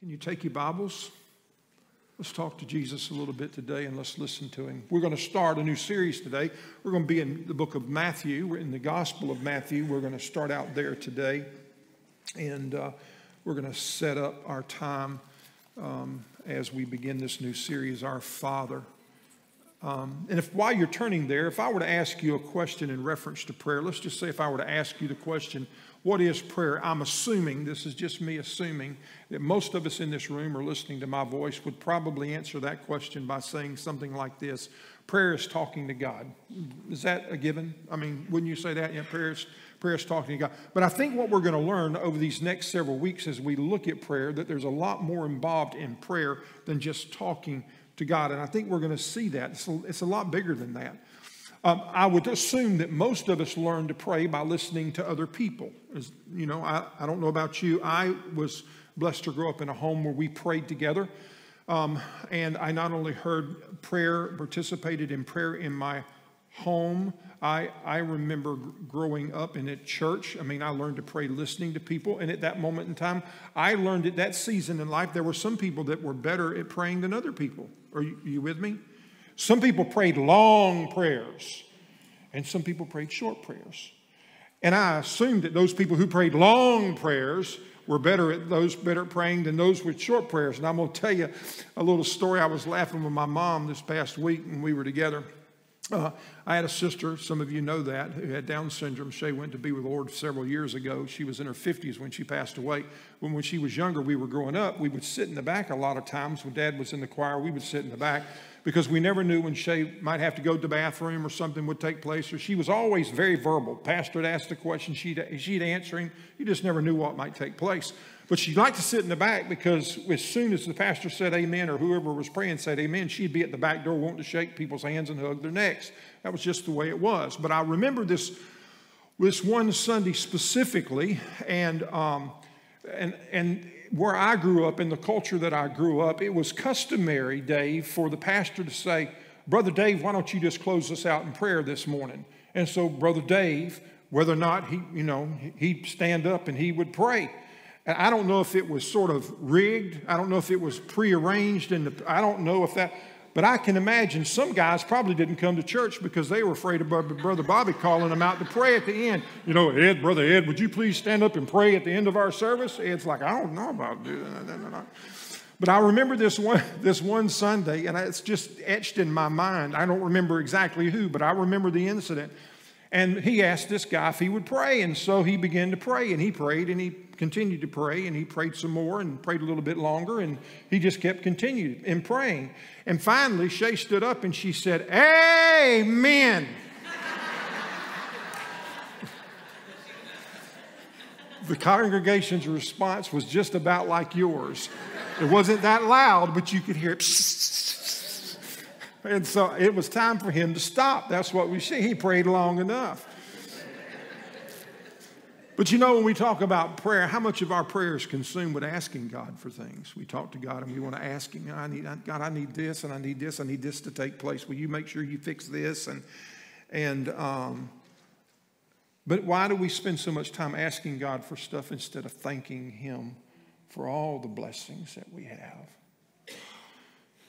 Can you take your Bibles? Let's talk to Jesus a little bit today and let's listen to him. We're going to start a new series today. We're going to be in the book of Matthew. We're in the Gospel of Matthew. We're going to start out there today. And uh, we're going to set up our time um, as we begin this new series, Our Father. Um, and if while you're turning there, if I were to ask you a question in reference to prayer, let's just say if I were to ask you the question, what is prayer? I'm assuming, this is just me assuming, that most of us in this room or listening to my voice would probably answer that question by saying something like this Prayer is talking to God. Is that a given? I mean, wouldn't you say that? Yeah, prayer is, prayer is talking to God. But I think what we're going to learn over these next several weeks as we look at prayer, that there's a lot more involved in prayer than just talking to God. And I think we're going to see that. It's a, it's a lot bigger than that. Um, I would assume that most of us learn to pray by listening to other people. As, you know, I, I don't know about you. I was blessed to grow up in a home where we prayed together. Um, and I not only heard prayer, participated in prayer in my home. I, I remember growing up in a church. I mean, I learned to pray listening to people. And at that moment in time, I learned at that season in life, there were some people that were better at praying than other people. Are you, are you with me? Some people prayed long prayers, and some people prayed short prayers. And I assumed that those people who prayed long prayers were better at those better at praying than those with short prayers. And I'm going to tell you a little story. I was laughing with my mom this past week when we were together. Uh, I had a sister, some of you know that, who had Down syndrome. Shay went to be with the Lord several years ago. She was in her 50s when she passed away. When, when she was younger, we were growing up, we would sit in the back a lot of times. When dad was in the choir, we would sit in the back because we never knew when Shay might have to go to the bathroom or something would take place. Or she was always very verbal. Pastor would ask a question, she'd, she'd answer him. You just never knew what might take place. But she'd like to sit in the back because as soon as the pastor said amen or whoever was praying said amen, she'd be at the back door wanting to shake people's hands and hug their necks. That was just the way it was. But I remember this, this one Sunday specifically, and, um, and, and where I grew up, in the culture that I grew up, it was customary, Dave, for the pastor to say, Brother Dave, why don't you just close us out in prayer this morning? And so, Brother Dave, whether or not he, you know, he'd stand up and he would pray. And I don't know if it was sort of rigged. I don't know if it was prearranged. And I don't know if that, but I can imagine some guys probably didn't come to church because they were afraid of Brother Bobby calling them out to pray at the end. You know, Ed, Brother Ed, would you please stand up and pray at the end of our service? Ed's like, I don't know about that. But I remember this one, this one Sunday, and it's just etched in my mind. I don't remember exactly who, but I remember the incident. And he asked this guy if he would pray. And so he began to pray, and he prayed, and he continued to pray, and he prayed some more and prayed a little bit longer, and he just kept continuing in praying. And finally, Shay stood up and she said, Amen. the congregation's response was just about like yours. It wasn't that loud, but you could hear it. And so it was time for him to stop. That's what we see. He prayed long enough. But you know, when we talk about prayer, how much of our prayer is consumed with asking God for things? We talk to God and we want to ask Him, I need, God, I need this and I need this, I need this to take place. Will you make sure you fix this? And, and, um, but why do we spend so much time asking God for stuff instead of thanking Him for all the blessings that we have?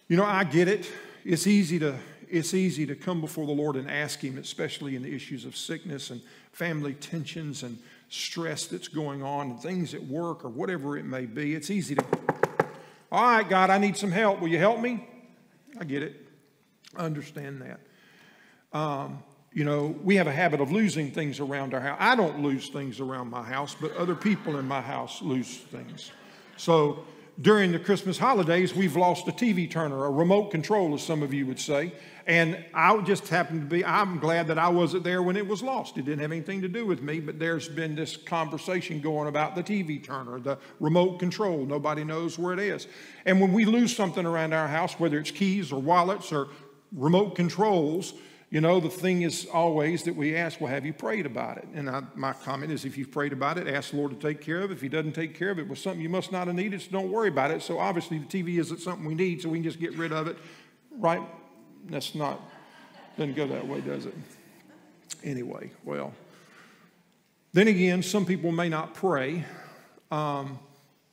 You know, I get it it's easy to it's easy to come before the Lord and ask Him, especially in the issues of sickness and family tensions and stress that's going on and things at work or whatever it may be. It's easy to, all right, God, I need some help. Will you help me? I get it. I understand that. Um, you know, we have a habit of losing things around our house. I don't lose things around my house, but other people in my house lose things. So during the Christmas holidays, we've lost a TV turner, a remote control, as some of you would say. And I just happened to be, I'm glad that I wasn't there when it was lost. It didn't have anything to do with me, but there's been this conversation going about the TV turner, the remote control. Nobody knows where it is. And when we lose something around our house, whether it's keys or wallets or remote controls, you know, the thing is always that we ask, well, have you prayed about it? And I, my comment is if you've prayed about it, ask the Lord to take care of it. If He doesn't take care of it, was something you must not have needed, so don't worry about it. So obviously the TV isn't something we need, so we can just get rid of it. Right? That's not, doesn't go that way, does it? Anyway, well. Then again, some people may not pray. Um,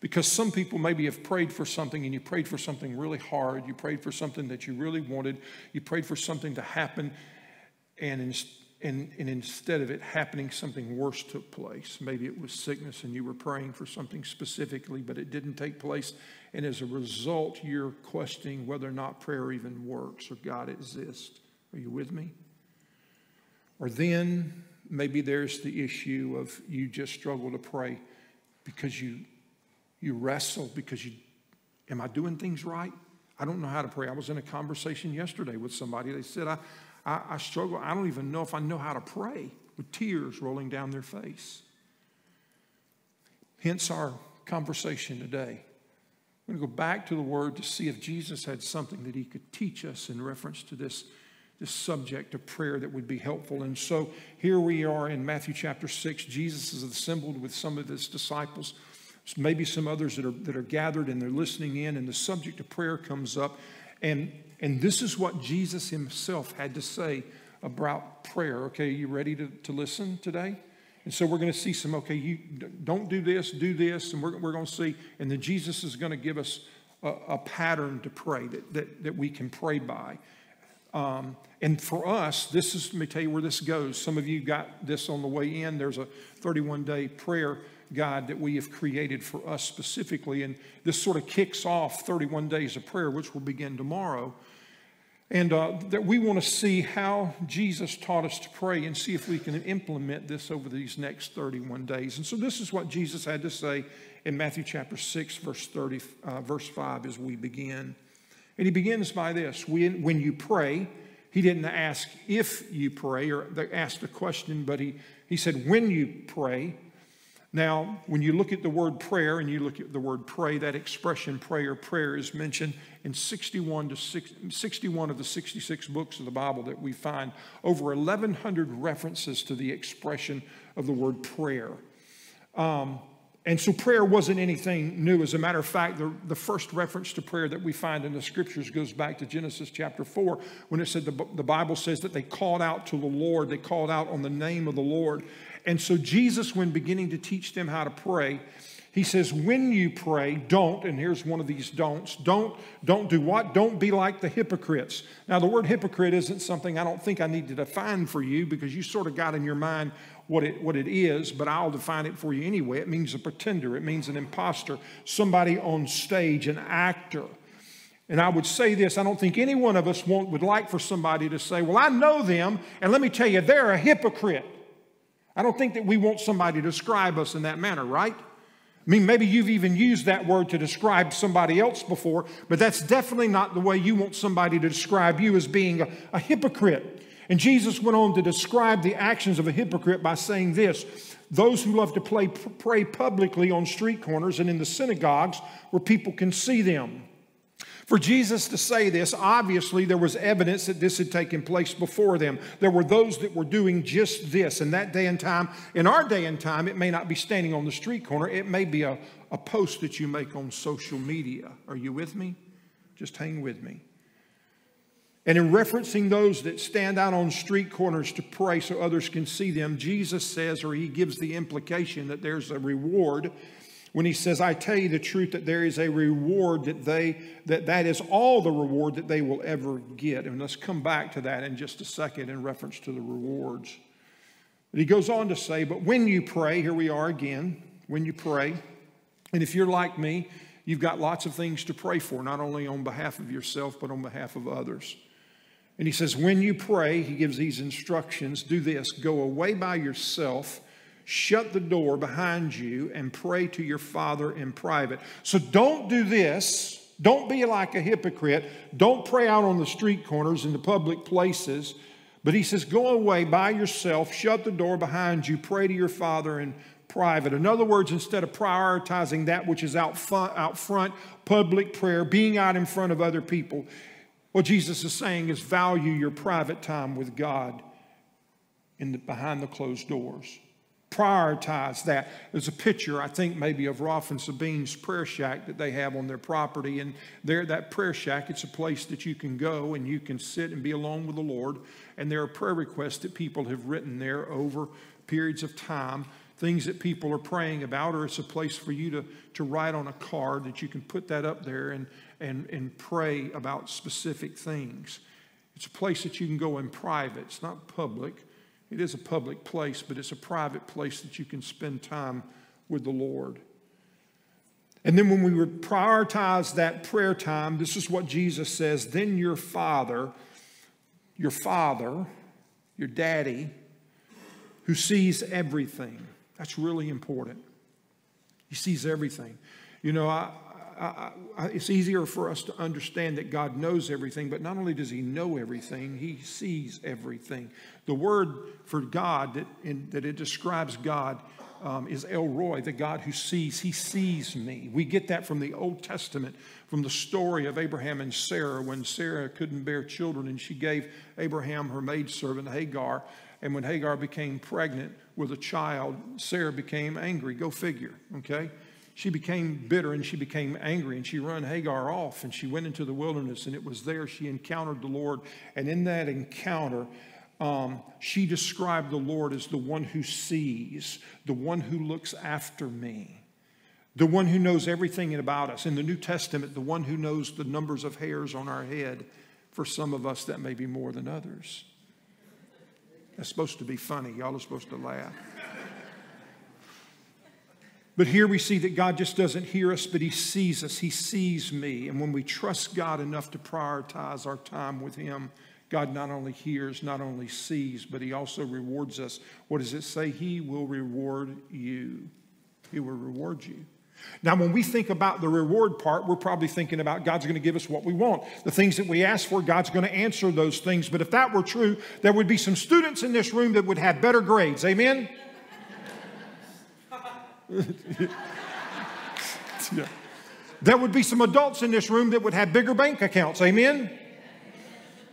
Because some people maybe have prayed for something and you prayed for something really hard. You prayed for something that you really wanted. You prayed for something to happen. And, in, and, and instead of it happening, something worse took place. Maybe it was sickness and you were praying for something specifically, but it didn't take place. And as a result, you're questioning whether or not prayer even works or God exists. Are you with me? Or then maybe there's the issue of you just struggle to pray because you you wrestle because you, am I doing things right? I don't know how to pray. I was in a conversation yesterday with somebody. They said, I, I, I struggle. I don't even know if I know how to pray with tears rolling down their face. Hence our conversation today. I'm going to go back to the Word to see if Jesus had something that He could teach us in reference to this, this subject of prayer that would be helpful. And so here we are in Matthew chapter 6. Jesus is assembled with some of His disciples maybe some others that are, that are gathered and they're listening in, and the subject of prayer comes up. And, and this is what Jesus himself had to say about prayer. Okay, you ready to, to listen today? And so we're going to see some, okay, you don't do this, do this, and we're, we're going to see. And then Jesus is going to give us a, a pattern to pray that, that, that we can pray by. Um, and for us, this is, let me tell you where this goes. Some of you got this on the way in. There's a 31 day prayer God that we have created for us specifically. And this sort of kicks off 31 days of prayer, which will begin tomorrow. And uh, that we want to see how Jesus taught us to pray and see if we can implement this over these next 31 days. And so this is what Jesus had to say in Matthew chapter 6, verse 30, uh, verse 5 as we begin. And he begins by this when, when you pray, he didn't ask if you pray or ask the question, but he, he said, when you pray, now, when you look at the word prayer and you look at the word pray, that expression prayer, prayer is mentioned in 61, to 61 of the 66 books of the Bible that we find over 1,100 references to the expression of the word prayer. Um, and so prayer wasn't anything new. As a matter of fact, the, the first reference to prayer that we find in the scriptures goes back to Genesis chapter 4 when it said the, the Bible says that they called out to the Lord, they called out on the name of the Lord. And so Jesus, when beginning to teach them how to pray, he says, when you pray, don't, and here's one of these don'ts, don't, don't do what? Don't be like the hypocrites. Now, the word hypocrite isn't something I don't think I need to define for you because you sort of got in your mind what it, what it is, but I'll define it for you anyway. It means a pretender, it means an impostor, somebody on stage, an actor. And I would say this I don't think any one of us want, would like for somebody to say, Well, I know them, and let me tell you, they're a hypocrite. I don't think that we want somebody to describe us in that manner, right? I mean, maybe you've even used that word to describe somebody else before, but that's definitely not the way you want somebody to describe you as being a, a hypocrite. And Jesus went on to describe the actions of a hypocrite by saying this those who love to play, pray publicly on street corners and in the synagogues where people can see them. For Jesus to say this, obviously there was evidence that this had taken place before them. There were those that were doing just this. In that day and time, in our day and time, it may not be standing on the street corner, it may be a, a post that you make on social media. Are you with me? Just hang with me. And in referencing those that stand out on street corners to pray so others can see them, Jesus says, or he gives the implication that there's a reward when he says, I tell you the truth that there is a reward that they, that that is all the reward that they will ever get. And let's come back to that in just a second in reference to the rewards. But he goes on to say, but when you pray, here we are again, when you pray, and if you're like me, you've got lots of things to pray for, not only on behalf of yourself, but on behalf of others. And he says, when you pray, he gives these instructions do this go away by yourself shut the door behind you and pray to your Father in private. So don't do this. Don't be like a hypocrite. Don't pray out on the street corners in the public places. But he says, go away by yourself, shut the door behind you, pray to your Father in private. In other words, instead of prioritizing that which is out front, out front public prayer, being out in front of other people, what Jesus is saying is value your private time with God in the, behind the closed doors prioritize that. There's a picture, I think, maybe of Rolf and Sabine's prayer shack that they have on their property. And there, that prayer shack, it's a place that you can go and you can sit and be alone with the Lord. And there are prayer requests that people have written there over periods of time things that people are praying about, or it's a place for you to, to write on a card that you can put that up there and, and, and pray about specific things. It's a place that you can go in private. It's not public. It is a public place, but it's a private place that you can spend time with the Lord. And then when we prioritize that prayer time, this is what Jesus says then your Father, your Father, your daddy, who sees everything. That's really important. He sees everything. You know, I, I, I, it's easier for us to understand that God knows everything, but not only does He know everything, He sees everything. The word for God that, in, that it describes God um, is El Roi, the God who sees. He sees me. We get that from the Old Testament, from the story of Abraham and Sarah when Sarah couldn't bear children and she gave Abraham her maidservant Hagar. And when Hagar became pregnant with a child, Sarah became angry. Go figure, okay? She became bitter and she became angry and she run Hagar off and she went into the wilderness and it was there she encountered the Lord. And in that encounter, um, she described the Lord as the one who sees, the one who looks after me, the one who knows everything about us. In the New Testament, the one who knows the numbers of hairs on our head. For some of us, that may be more than others. That's supposed to be funny. Y'all are supposed to laugh. But here we see that God just doesn't hear us, but He sees us. He sees me. And when we trust God enough to prioritize our time with Him, God not only hears, not only sees, but He also rewards us. What does it say? He will reward you. He will reward you. Now, when we think about the reward part, we're probably thinking about God's going to give us what we want. The things that we ask for, God's going to answer those things. But if that were true, there would be some students in this room that would have better grades. Amen? yeah. There would be some adults in this room that would have bigger bank accounts. Amen?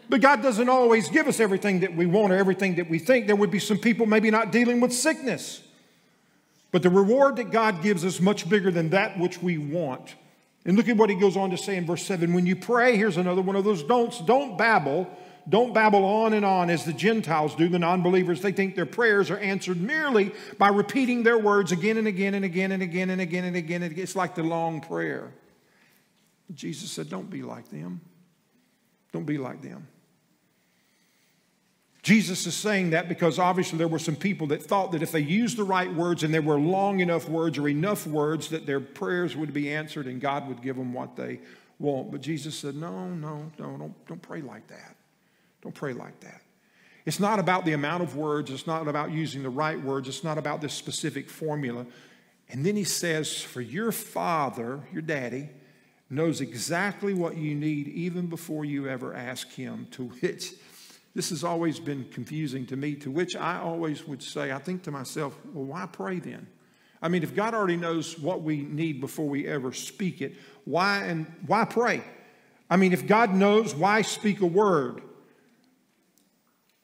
But God doesn't always give us everything that we want or everything that we think. There would be some people maybe not dealing with sickness. But the reward that God gives is much bigger than that which we want. And look at what he goes on to say in verse 7 when you pray, here's another one of those don'ts. Don't babble don't babble on and on as the Gentiles do, the non believers. They think their prayers are answered merely by repeating their words again and again and again and again and again and again. And again. It's like the long prayer. Jesus said, Don't be like them. Don't be like them. Jesus is saying that because obviously there were some people that thought that if they used the right words and there were long enough words or enough words that their prayers would be answered and God would give them what they want. But Jesus said, No, no, no, don't, don't pray like that. Don't pray like that. It's not about the amount of words, it's not about using the right words, it's not about this specific formula. And then he says, For your father, your daddy, knows exactly what you need even before you ever ask him, to which this has always been confusing to me, to which I always would say, I think to myself, well, why pray then? I mean, if God already knows what we need before we ever speak it, why and why pray? I mean, if God knows, why speak a word?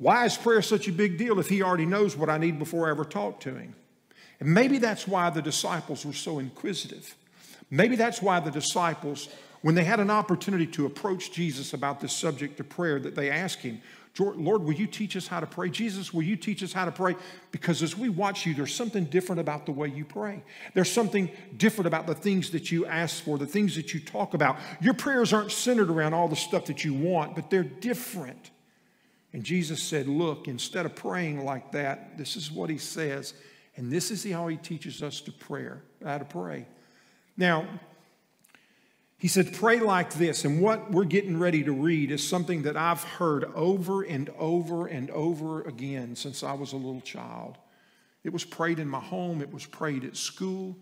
Why is prayer such a big deal if he already knows what I need before I ever talk to him? And maybe that's why the disciples were so inquisitive. Maybe that's why the disciples, when they had an opportunity to approach Jesus about this subject of prayer, that they asked him, Lord, will you teach us how to pray? Jesus, will you teach us how to pray? Because as we watch you, there's something different about the way you pray. There's something different about the things that you ask for, the things that you talk about. Your prayers aren't centered around all the stuff that you want, but they're different. And Jesus said, Look, instead of praying like that, this is what he says. And this is how he teaches us to prayer, how to pray. Now, he said, pray like this. And what we're getting ready to read is something that I've heard over and over and over again since I was a little child. It was prayed in my home, it was prayed at school.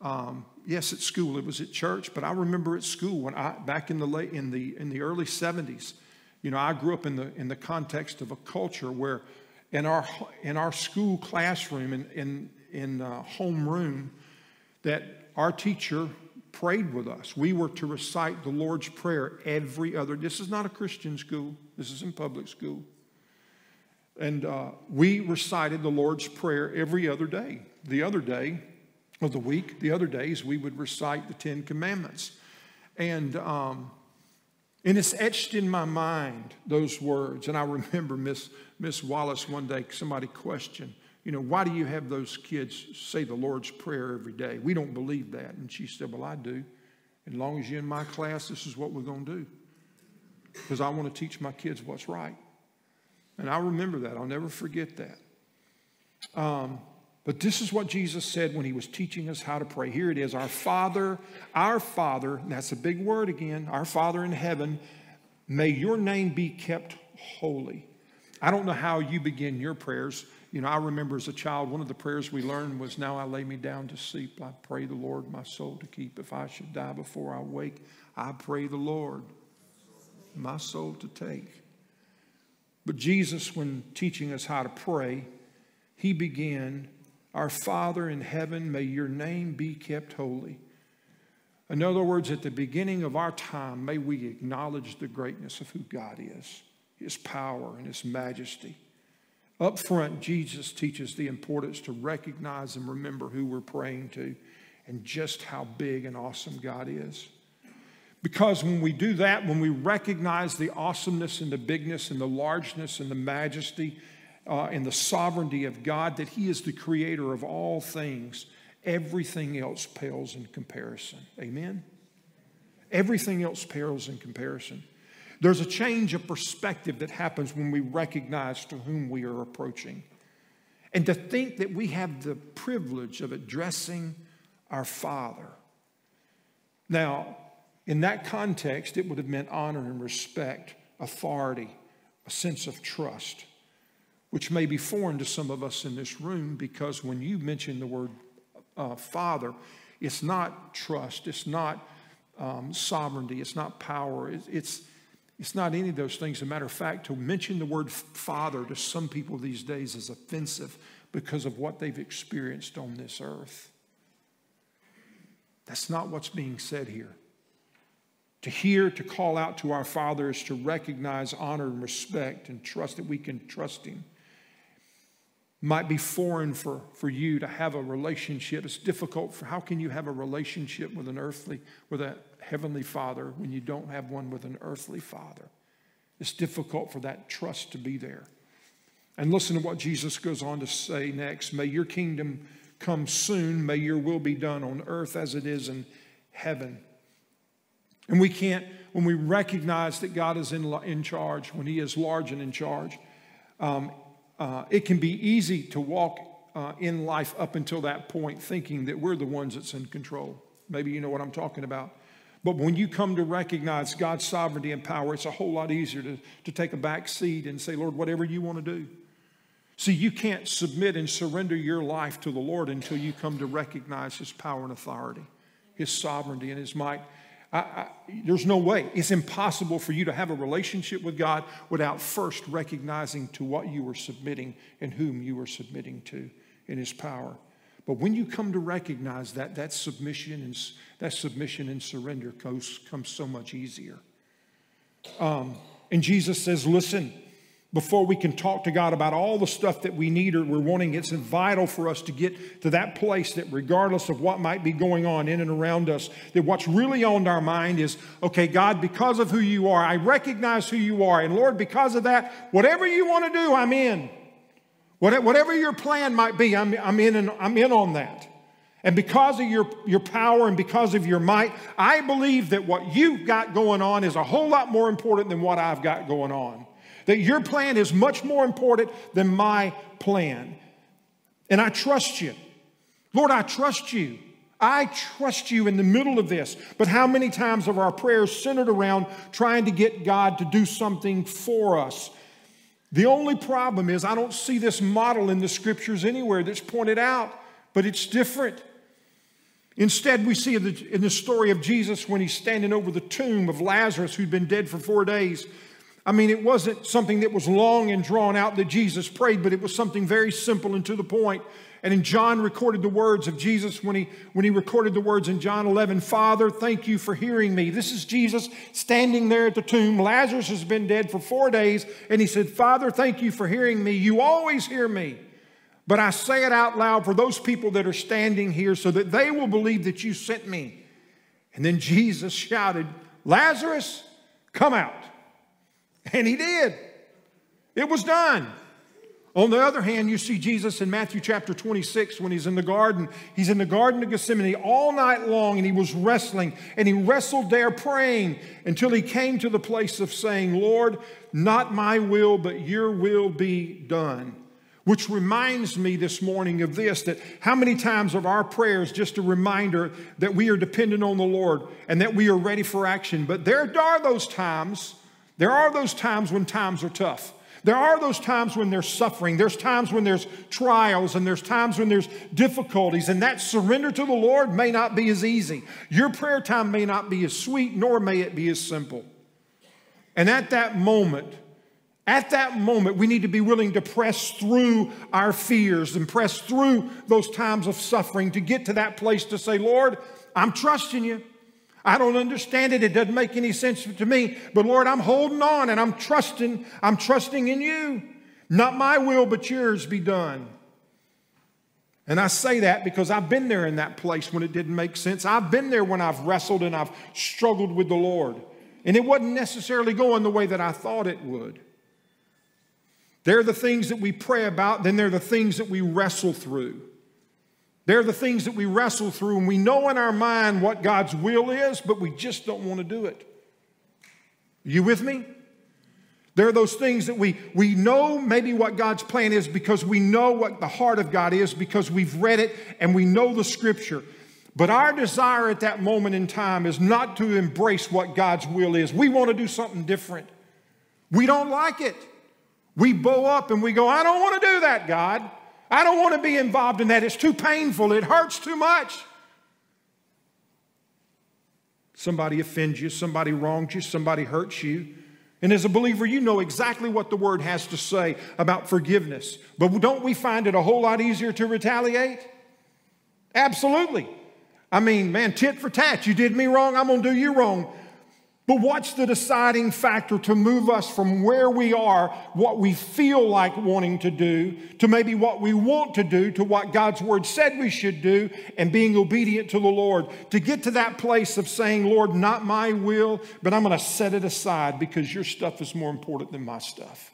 Um, yes, at school, it was at church, but I remember at school when I, back in the, late, in the, in the early 70s, you know, I grew up in the, in the context of a culture where in our, in our school classroom, in, in, in uh, homeroom, that our teacher prayed with us. We were to recite the Lord's Prayer every other. This is not a Christian school. This is in public school. And uh, we recited the Lord's Prayer every other day. The other day of the week, the other days, we would recite the Ten Commandments. And um, and it's etched in my mind, those words. And I remember Miss, Miss Wallace one day, somebody questioned, you know, why do you have those kids say the Lord's Prayer every day? We don't believe that. And she said, Well, I do. As long as you're in my class, this is what we're going to do. Because I want to teach my kids what's right. And I remember that. I'll never forget that. Um, but this is what Jesus said when he was teaching us how to pray. Here it is Our Father, our Father, that's a big word again, our Father in heaven, may your name be kept holy. I don't know how you begin your prayers. You know, I remember as a child, one of the prayers we learned was, Now I lay me down to sleep. I pray the Lord my soul to keep. If I should die before I wake, I pray the Lord my soul to take. But Jesus, when teaching us how to pray, he began, Our Father in heaven, may your name be kept holy. In other words, at the beginning of our time, may we acknowledge the greatness of who God is, his power and his majesty. Up front, Jesus teaches the importance to recognize and remember who we're praying to and just how big and awesome God is. Because when we do that, when we recognize the awesomeness and the bigness and the largeness and the majesty uh, the sovereignty of God, that He is the creator of all things, everything else pales in comparison. Amen? Everything else pales in comparison. There's a change of perspective that happens when we recognize to whom we are approaching. And to think that we have the privilege of addressing our Father. Now, in that context, it would have meant honor and respect, authority, a sense of trust, which may be foreign to some of us in this room because when you mention the word uh, father, it's not trust, it's not um, sovereignty, it's not power, it's, it's, it's not any of those things. As a matter of fact, to mention the word father to some people these days is offensive because of what they've experienced on this earth. That's not what's being said here. To hear, to call out to our Father is to recognize, honor, and respect and trust that we can trust Him. Might be foreign for, for you to have a relationship. It's difficult for how can you have a relationship with an earthly, with a heavenly father when you don't have one with an earthly father? It's difficult for that trust to be there. And listen to what Jesus goes on to say next. May your kingdom come soon. May your will be done on earth as it is in heaven. And we can't, when we recognize that God is in, in charge, when He is large and in charge, um, uh, it can be easy to walk uh, in life up until that point thinking that we're the ones that's in control. Maybe you know what I'm talking about. But when you come to recognize God's sovereignty and power, it's a whole lot easier to, to take a back seat and say, Lord, whatever you want to do. See, you can't submit and surrender your life to the Lord until you come to recognize His power and authority, His sovereignty and His might. I, there's no way. It's impossible for you to have a relationship with God without first recognizing to what you are submitting and whom you are submitting to in His power. But when you come to recognize that, that submission and that submission and surrender comes, comes so much easier. Um, and Jesus says, "Listen." Before we can talk to God about all the stuff that we need or we're wanting. It's vital for us to get to that place that, regardless of what might be going on in and around us, that what's really on our mind is okay, God, because of who you are, I recognize who you are. And Lord, because of that, whatever you want to do, I'm in. Whatever your plan might be, I'm, I'm, in, and I'm in on that. And because of your, your power and because of your might, I believe that what you've got going on is a whole lot more important than what I've got going on that your plan is much more important than my plan. And I trust you. Lord, I trust you. I trust you in the middle of this. But how many times have our prayers centered around trying to get God to do something for us? The only problem is I don't see this model in the scriptures anywhere that's pointed out, but it's different. Instead, we see in the story of Jesus when he's standing over the tomb of Lazarus, who'd been dead for four days, I mean, it wasn't something that was long and drawn out that Jesus prayed, but it was something very simple and to the point. And in John recorded the words of Jesus when he, when he recorded the words in John 11, Father, thank you for hearing me. This is Jesus standing there at the tomb. Lazarus has been dead for four days. And he said, Father, thank you for hearing me. You always hear me. But I say it out loud for those people that are standing here so that they will believe that you sent me. And then Jesus shouted, Lazarus, come out. And he did. It was done. On the other hand, you see Jesus in Matthew chapter 26 when he's in the garden. He's in the Garden of Gethsemane all night long and he was wrestling and he wrestled there praying until he came to the place of saying, Lord, not my will, but your will be done. Which reminds me this morning of this that how many times of our prayers just a reminder that we are dependent on the Lord and that we are ready for action. But there are those times, there are those times when times are tough. There are those times when there's suffering, there's times when there's trials, and there's times when there's difficulties, and that surrender to the Lord may not be as easy. Your prayer time may not be as sweet, nor may it be as simple. And at that moment, at that moment, we need to be willing to press through our fears and press through those times of suffering to get to that place to say, Lord, I'm trusting you. I don't understand it. It doesn't make any sense to me. But Lord, I'm holding on and I'm trusting. I'm trusting in you. Not my will, but yours be done. And I say that because I've been there in that place when it didn't make sense. I've been there when I've wrestled and I've struggled with the Lord. And it wasn't necessarily going the way that I thought it would. They're the things that we pray about, then they're the things that we wrestle through. They're the things that we wrestle through, and we know in our mind what God's will is, but we just don't want to do it. Are you with me? There are those things that we, we know maybe what God's plan is because we know what the heart of God is because we've read it and we know the scripture. But our desire at that moment in time is not to embrace what God's will is. We want to do something different. We don't like it. We bow up and we go, I don't want to do that, God. I don't want to be involved in that. It's too painful. It hurts too much. Somebody offends you, somebody wrongs you, somebody hurts you. And as a believer, you know exactly what the word has to say about forgiveness. But don't we find it a whole lot easier to retaliate? Absolutely. I mean, man, tit for tat. You did me wrong, I'm going to do you wrong. But what's the deciding factor to move us from where we are, what we feel like wanting to do, to maybe what we want to do, to what God's word said we should do, and being obedient to the Lord? To get to that place of saying, Lord, not my will, but I'm going to set it aside because your stuff is more important than my stuff.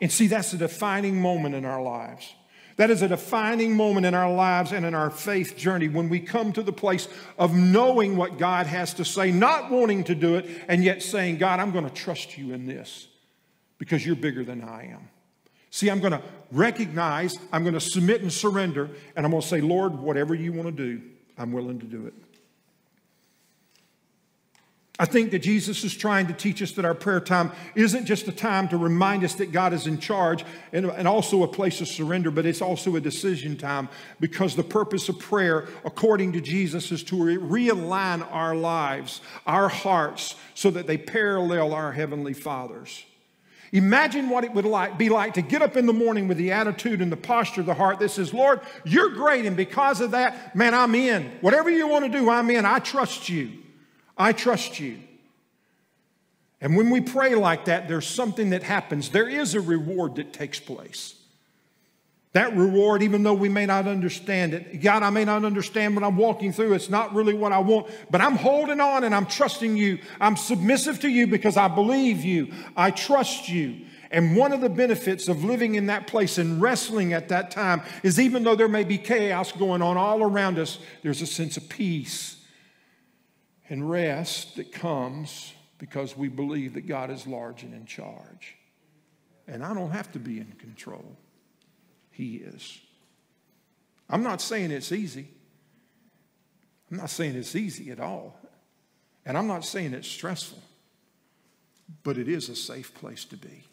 And see, that's a defining moment in our lives. That is a defining moment in our lives and in our faith journey when we come to the place of knowing what God has to say, not wanting to do it, and yet saying, God, I'm going to trust you in this because you're bigger than I am. See, I'm going to recognize, I'm going to submit and surrender, and I'm going to say, Lord, whatever you want to do, I'm willing to do it. I think that Jesus is trying to teach us that our prayer time isn't just a time to remind us that God is in charge and, and, also a place of surrender, but it's also a decision time because the purpose of prayer, according to Jesus, is to re- realign our lives, our hearts, so that they parallel our Heavenly Father's. Imagine what it would like, be like to get up in the morning with the attitude and the posture of the heart that says, Lord, you're great, and because of that, man, I'm in. Whatever you want to do, I'm in. I trust you. I trust you. And when we pray like that, there's something that happens. There is a reward that takes place. That reward, even though we may not understand it, God, I may not understand what I'm walking through. It's not really what I want, but I'm holding on and I'm trusting you. I'm submissive to you because I believe you. I trust you. And one of the benefits of living in that place and wrestling at that time is even though there may be chaos going on all around us, there's a sense of peace and rest that comes because we believe that God is large and in charge. And I don't have to be in control, He is. I'm not saying it's easy. I'm not saying it's easy at all. And I'm not saying it's stressful, but it is a safe place to be.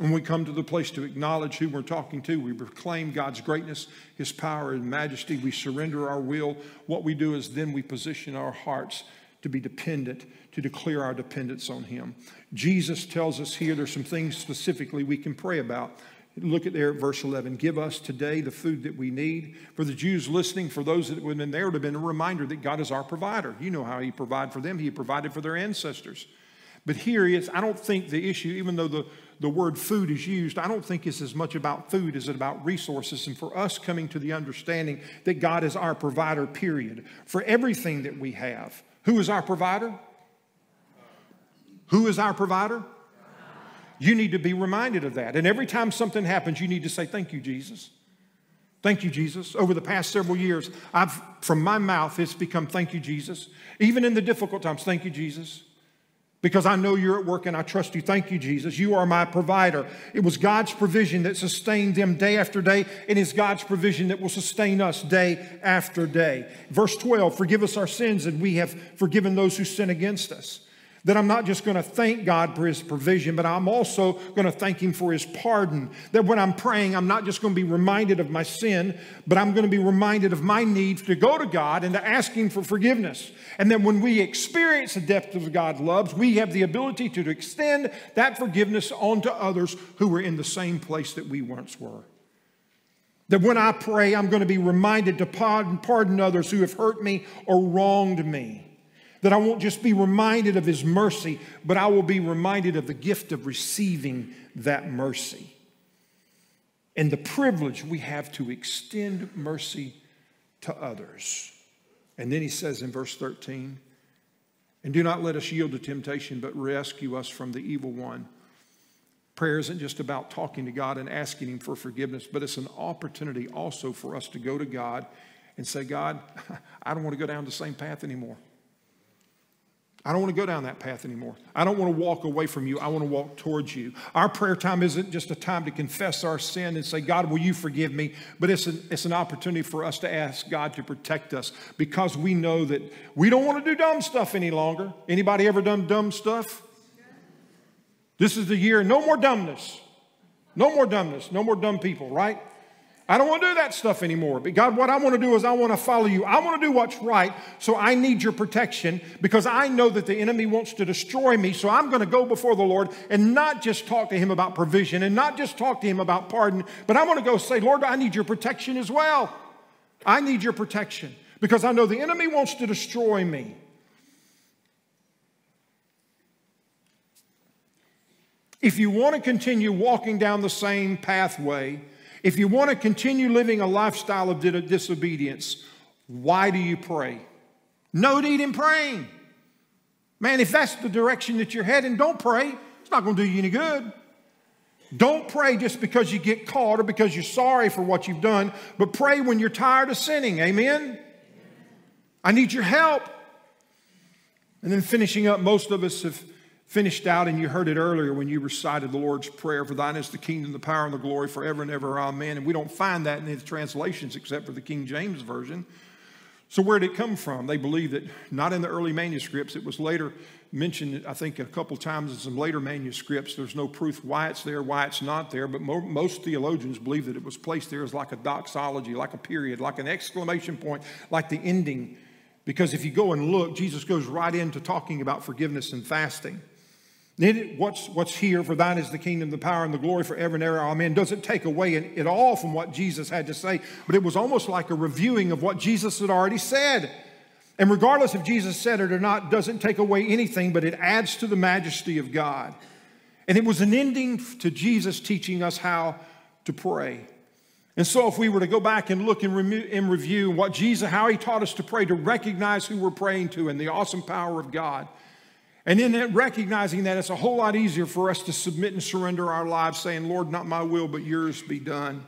When we come to the place to acknowledge who we're talking to, we proclaim God's greatness, His power, and majesty. We surrender our will. What we do is then we position our hearts to be dependent, to declare our dependence on Him. Jesus tells us here there's some things specifically we can pray about. Look at there at verse 11. Give us today the food that we need. For the Jews listening, for those that would have been there, would have been a reminder that God is our provider. You know how He provided for them, He provided for their ancestors. But here is, I don't think the issue, even though the the word food is used, I don't think it's as much about food as it about resources. And for us coming to the understanding that God is our provider, period, for everything that we have. Who is our provider? Who is our provider? You need to be reminded of that. And every time something happens, you need to say, Thank you, Jesus. Thank you, Jesus. Over the past several years, I've from my mouth, it's become thank you, Jesus. Even in the difficult times, thank you, Jesus because I know you're at work and I trust you. Thank you, Jesus. You are my provider. It was God's provision that sustained them day after day, and it's God's provision that will sustain us day after day. Verse 12 Forgive us our sins, and we have forgiven those who sin against us that I'm not just going to thank God for His provision, but I'm also going to thank Him for His pardon. That when I'm praying, I'm not just going to be reminded of my sin, but I'm going to be reminded of my need to go to God and to ask Him for forgiveness. And then when we experience the depth of God's love, we have the ability to extend that forgiveness onto others who were in the same place that we once were. That when I pray, I'm going to be reminded to pardon, pardon others who have hurt me or wronged me. That I won't just be reminded of His mercy, but I will be reminded of the gift of receiving that mercy and the privilege we have to extend mercy to others. And then He says in verse 13, and do not let us yield to temptation, but rescue us from the evil one. Prayer isn't just about talking to God and asking Him for forgiveness, but it's an opportunity also for us to go to God and say, God, I don't want to go down the same path anymore. I don't want to go down that path anymore. I don't want to walk away from you. I want to walk towards you. Our prayer time isn't just a time to confess our sin and say, God, will you forgive me? But it's an, it's an opportunity for us to ask God to protect us because we know that we don't want to do dumb stuff any longer. Anybody ever done dumb stuff? This is the year, no more dumbness. No more dumbness. No more dumb people, right? I don't want to do that stuff anymore. But God, what I want to do is I want to follow you. I want to do what's right. So I need your protection because I know that the enemy wants to destroy me. So I'm going to go before the Lord and not just talk to him about provision and not just talk to him about pardon, but I want to go say, Lord, I need your protection as well. I need your protection because I know the enemy wants to destroy me. If you want to continue walking down the same pathway, if you want to continue living a lifestyle of disobedience, why do you pray? No need in praying. Man, if that's the direction that you're heading, don't pray. It's not going to do you any good. Don't pray just because you get caught or because you're sorry for what you've done, but pray when you're tired of sinning. Amen? I need your help. And then finishing up, most of us have finished out, and you heard it earlier when you recited the Lord's Prayer For thine is the kingdom, the power, and the glory forever and ever. Amen. And we don't find that in the translations except for the King James Version. So, where did it come from? They believe that not in the early manuscripts, it was later mentioned, I think, a couple times in some later manuscripts. There's no proof why it's there, why it's not there, but mo- most theologians believe that it was placed there as like a doxology, like a period, like an exclamation point, like the ending. Because if you go and look, Jesus goes right into talking about forgiveness and fasting. Then what's, what's here, for thine is the kingdom, the power, and the glory forever and ever. Amen. Doesn't take away at all from what Jesus had to say, but it was almost like a reviewing of what Jesus had already said. And regardless if Jesus said it or not, doesn't take away anything, but it adds to the majesty of God. And it was an ending to Jesus teaching us how to pray. And so, if we were to go back and look and review what Jesus, how he taught us to pray, to recognize who we're praying to and the awesome power of God, and in recognizing that, it's a whole lot easier for us to submit and surrender our lives, saying, Lord, not my will, but yours be done.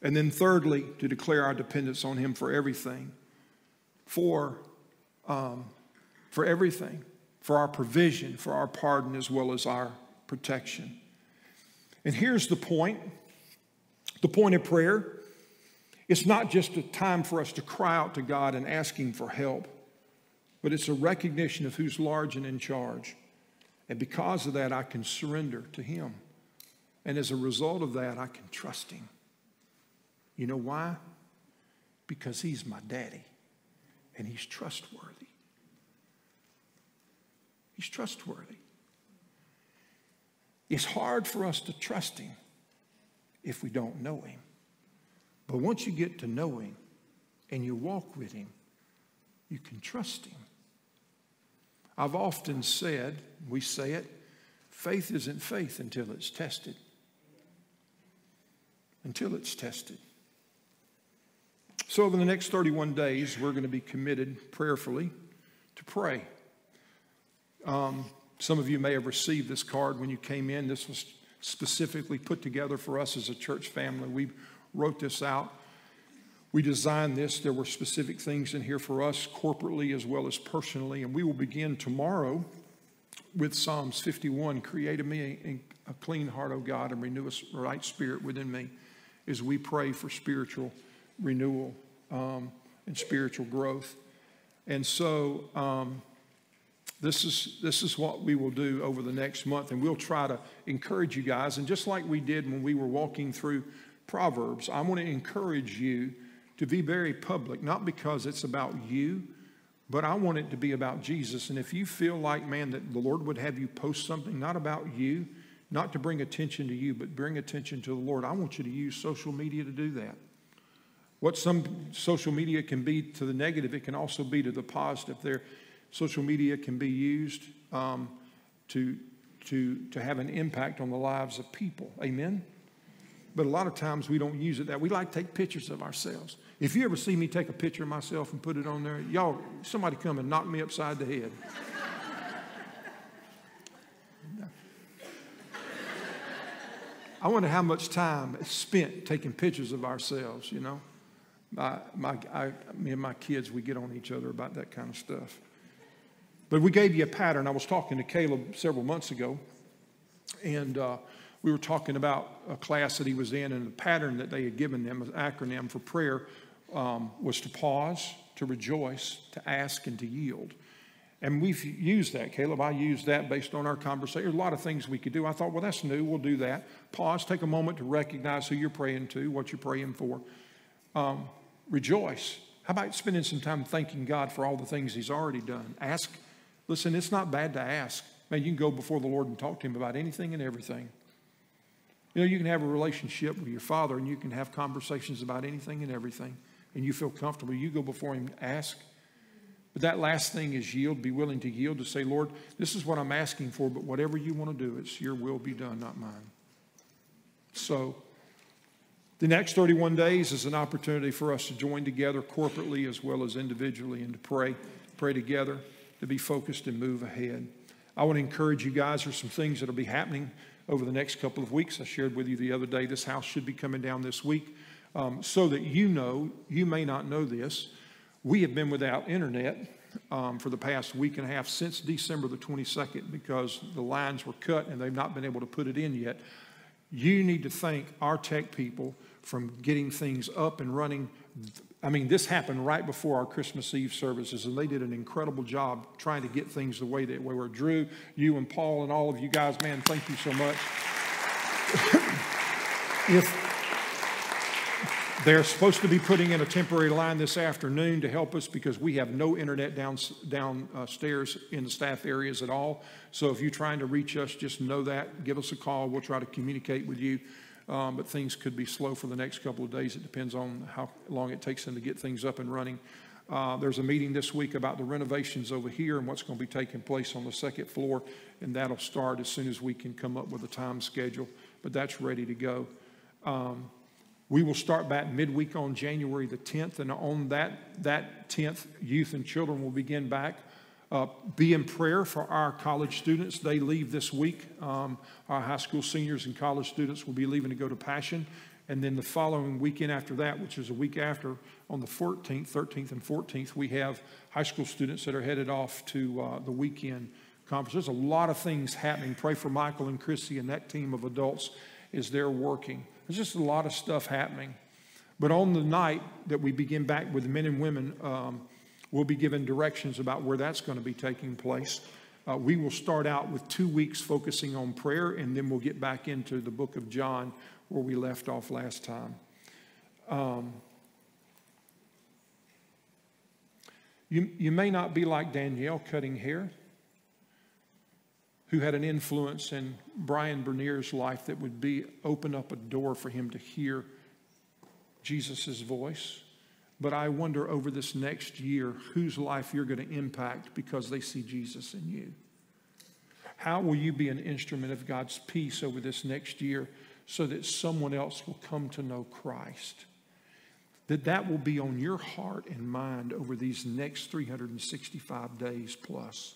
And then, thirdly, to declare our dependence on Him for everything, for, um, for everything, for our provision, for our pardon, as well as our protection. And here's the point the point of prayer it's not just a time for us to cry out to God and ask Him for help but it's a recognition of who's large and in charge. And because of that, I can surrender to Him. And as a result of that, I can trust Him. You know why? Because He's my daddy and He's trustworthy. He's trustworthy. It's hard for us to trust Him if we don't know Him. But once you get to know Him and you walk with Him, you can trust Him. I've often said, we say it, faith isn't faith until it's tested. Until it's tested. So, over the next 31 days, we're going to be committed prayerfully to pray. Um, some of you may have received this card when you came in. This was specifically put together for us as a church family. We wrote this out. We designed this. There were specific things in here for us corporately as well as personally. And we will begin tomorrow with Psalms 51 Create in me a, clean heart, O God, and renew a right spirit within me as we pray for spiritual renewal um, and spiritual growth. And so, um, this is, this is what we will do over the next month, and we'll try to encourage you guys. And just like we did when we were walking through Proverbs, I want to encourage you to be very public, not because it's about you, but I want it to be about Jesus. And if you feel like, man, that the Lord would have you post something not about you, not to bring attention to you, but bring attention to the Lord, I want you to use social media to do that. What some social media can be to the negative, it can also be to the positive. There, Social media can be used um, to, to, to have an impact on the lives of people. Amen? But a lot of times we don't use it that. We like to take pictures of ourselves. If you ever see me take a picture of myself and put it on there, y'all, somebody come and knock me upside the head. I wonder how much time is spent taking pictures of ourselves, you know. My, my, I, me and my kids, we get on each other about that kind of stuff. But we gave you a pattern. I was talking to Caleb several months ago, and uh, we were talking about a class that he was in, and the pattern that they had given them, an acronym for prayer, um, was to pause, to rejoice, to ask, and to yield. And we've used that, Caleb. I used that based on our conversation. There's a lot of things we could do. I thought, well, that's new. We'll do that. Pause, take a moment to recognize who you're praying to, what you're praying for. Um, rejoice. How about spending some time thanking God for all the things He's already done? Ask Listen, it's not bad to ask. Man, you can go before the Lord and talk to Him about anything and everything. You know, you can have a relationship with your Father and you can have conversations about anything and everything, and you feel comfortable. You go before Him, and ask. But that last thing is yield. Be willing to yield to say, Lord, this is what I'm asking for, but whatever you want to do, it's your will be done, not mine. So, the next 31 days is an opportunity for us to join together corporately as well as individually and to pray, pray together to be focused and move ahead. I want to encourage you guys. There's some things that will be happening over the next couple of weeks. I shared with you the other day. This house should be coming down this week, um, so that you know. You may not know this. We have been without internet um, for the past week and a half since December the 22nd because the lines were cut and they've not been able to put it in yet. You need to thank our tech people from getting things up and running I mean, this happened right before our Christmas Eve services, and they did an incredible job trying to get things the way that we were. Drew, you and Paul, and all of you guys, man, thank you so much. if they're supposed to be putting in a temporary line this afternoon to help us because we have no internet down, uh, downstairs in the staff areas at all. So if you're trying to reach us, just know that. Give us a call. We'll try to communicate with you um, but things could be slow for the next couple of days. It depends on how long it takes them to get things up and running. Uh, there's a meeting this week about the renovations over here and what's going to be taking place on the second floor, and that'll start as soon as we can come up with a time schedule. But that's ready to go. Um, we will start back midweek on January the 10th, and on that, that 10th, youth and children will begin back. Uh, be in prayer for our college students. They leave this week. Um, our high school seniors and college students will be leaving to go to Passion. And then the following weekend after that, which is a week after, on the 14th, 13th, and 14th, we have high school students that are headed off to uh, the weekend conference. There's a lot of things happening. Pray for Michael and Chrissy and that team of adults as they're working. There's just a lot of stuff happening. But on the night that we begin back with men and women, um, We'll be given directions about where that's going to be taking place. Uh, we will start out with two weeks focusing on prayer, and then we'll get back into the book of John where we left off last time. Um, you, you may not be like Danielle cutting hair, who had an influence in Brian Bernier's life that would be open up a door for him to hear Jesus' voice. But I wonder over this next year whose life you're going to impact because they see Jesus in you. How will you be an instrument of God's peace over this next year so that someone else will come to know Christ? That that will be on your heart and mind over these next 365 days plus.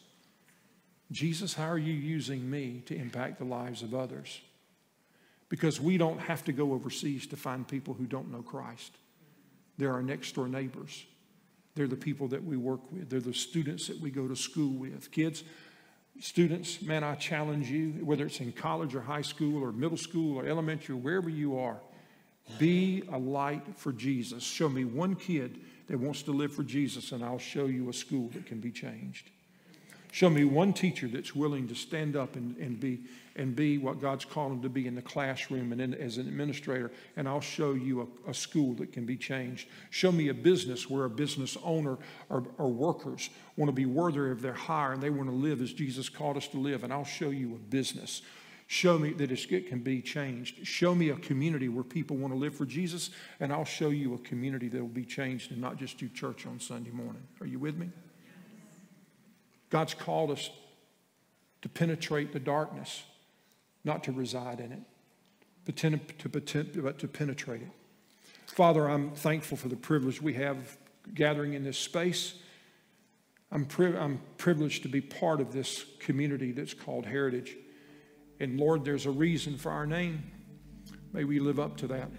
Jesus, how are you using me to impact the lives of others? Because we don't have to go overseas to find people who don't know Christ. They're our next door neighbors. They're the people that we work with. They're the students that we go to school with. Kids, students, man, I challenge you, whether it's in college or high school or middle school or elementary, wherever you are, be a light for Jesus. Show me one kid that wants to live for Jesus, and I'll show you a school that can be changed. Show me one teacher that's willing to stand up and, and, be, and be what God's called him to be in the classroom and in, as an administrator, and I'll show you a, a, school that can be changed. Show me a business where a business owner or, or workers want to be worthy of their hire and they want to live as Jesus called us to live, and I'll show you a business. Show me that it can be changed. Show me a community where people want to live for Jesus, and I'll show you a community that will be changed and not just do church on Sunday morning. Are you with me? God's called us to penetrate the darkness, not to reside in it, but to, but to penetrate it. Father, I'm thankful for the privilege we have gathering in this space. I'm, pri- I'm privileged to be part of this community that's called Heritage. And Lord, there's a reason for our name. May we live up to that.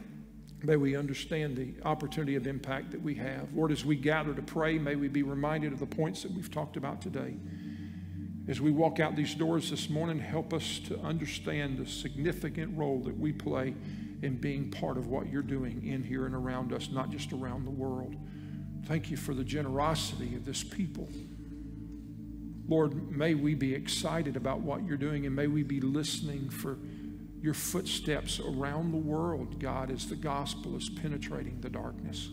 May we understand the opportunity of impact that we have. Lord, as we gather to pray, may we be reminded of the points that we've talked about today. As we walk out these doors this morning, help us to understand the significant role that we play in being part of what you're doing in here and around us, not just around the world. Thank you for the generosity of this people. Lord, may we be excited about what you're doing and may we be listening for your footsteps around the world, God, as the gospel is penetrating the darkness.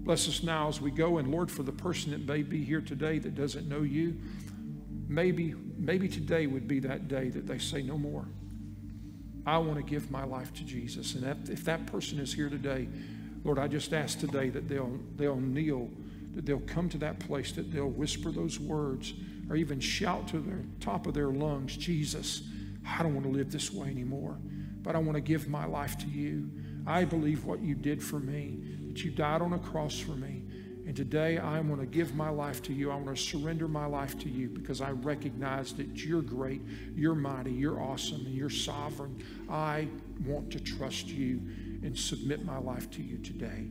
Bless us now as we go. And Lord, for the person that may be here today that doesn't know you, maybe, maybe today would be that day that they say, No more. I want to give my life to Jesus. And if, if that person is here today, Lord, I just ask today that they'll, they'll kneel, that they'll come to that place, that they'll whisper those words, or even shout to the top of their lungs, Jesus. I don't want to live this way anymore, but I want to give my life to you. I believe what you did for me, that you died on a cross for me. And today I want to give my life to you. I want to surrender my life to you because I recognize that you're great, you're mighty, you're awesome, and you're sovereign. I want to trust you and submit my life to you today.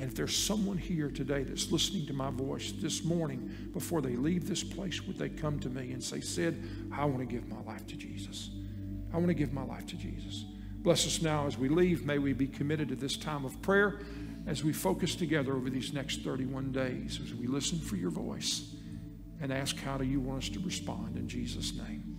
And if there's someone here today that's listening to my voice this morning, before they leave this place, would they come to me and say, Sid, I want to give my life to Jesus? I want to give my life to Jesus. Bless us now as we leave. May we be committed to this time of prayer as we focus together over these next 31 days, as we listen for your voice and ask, How do you want us to respond in Jesus' name?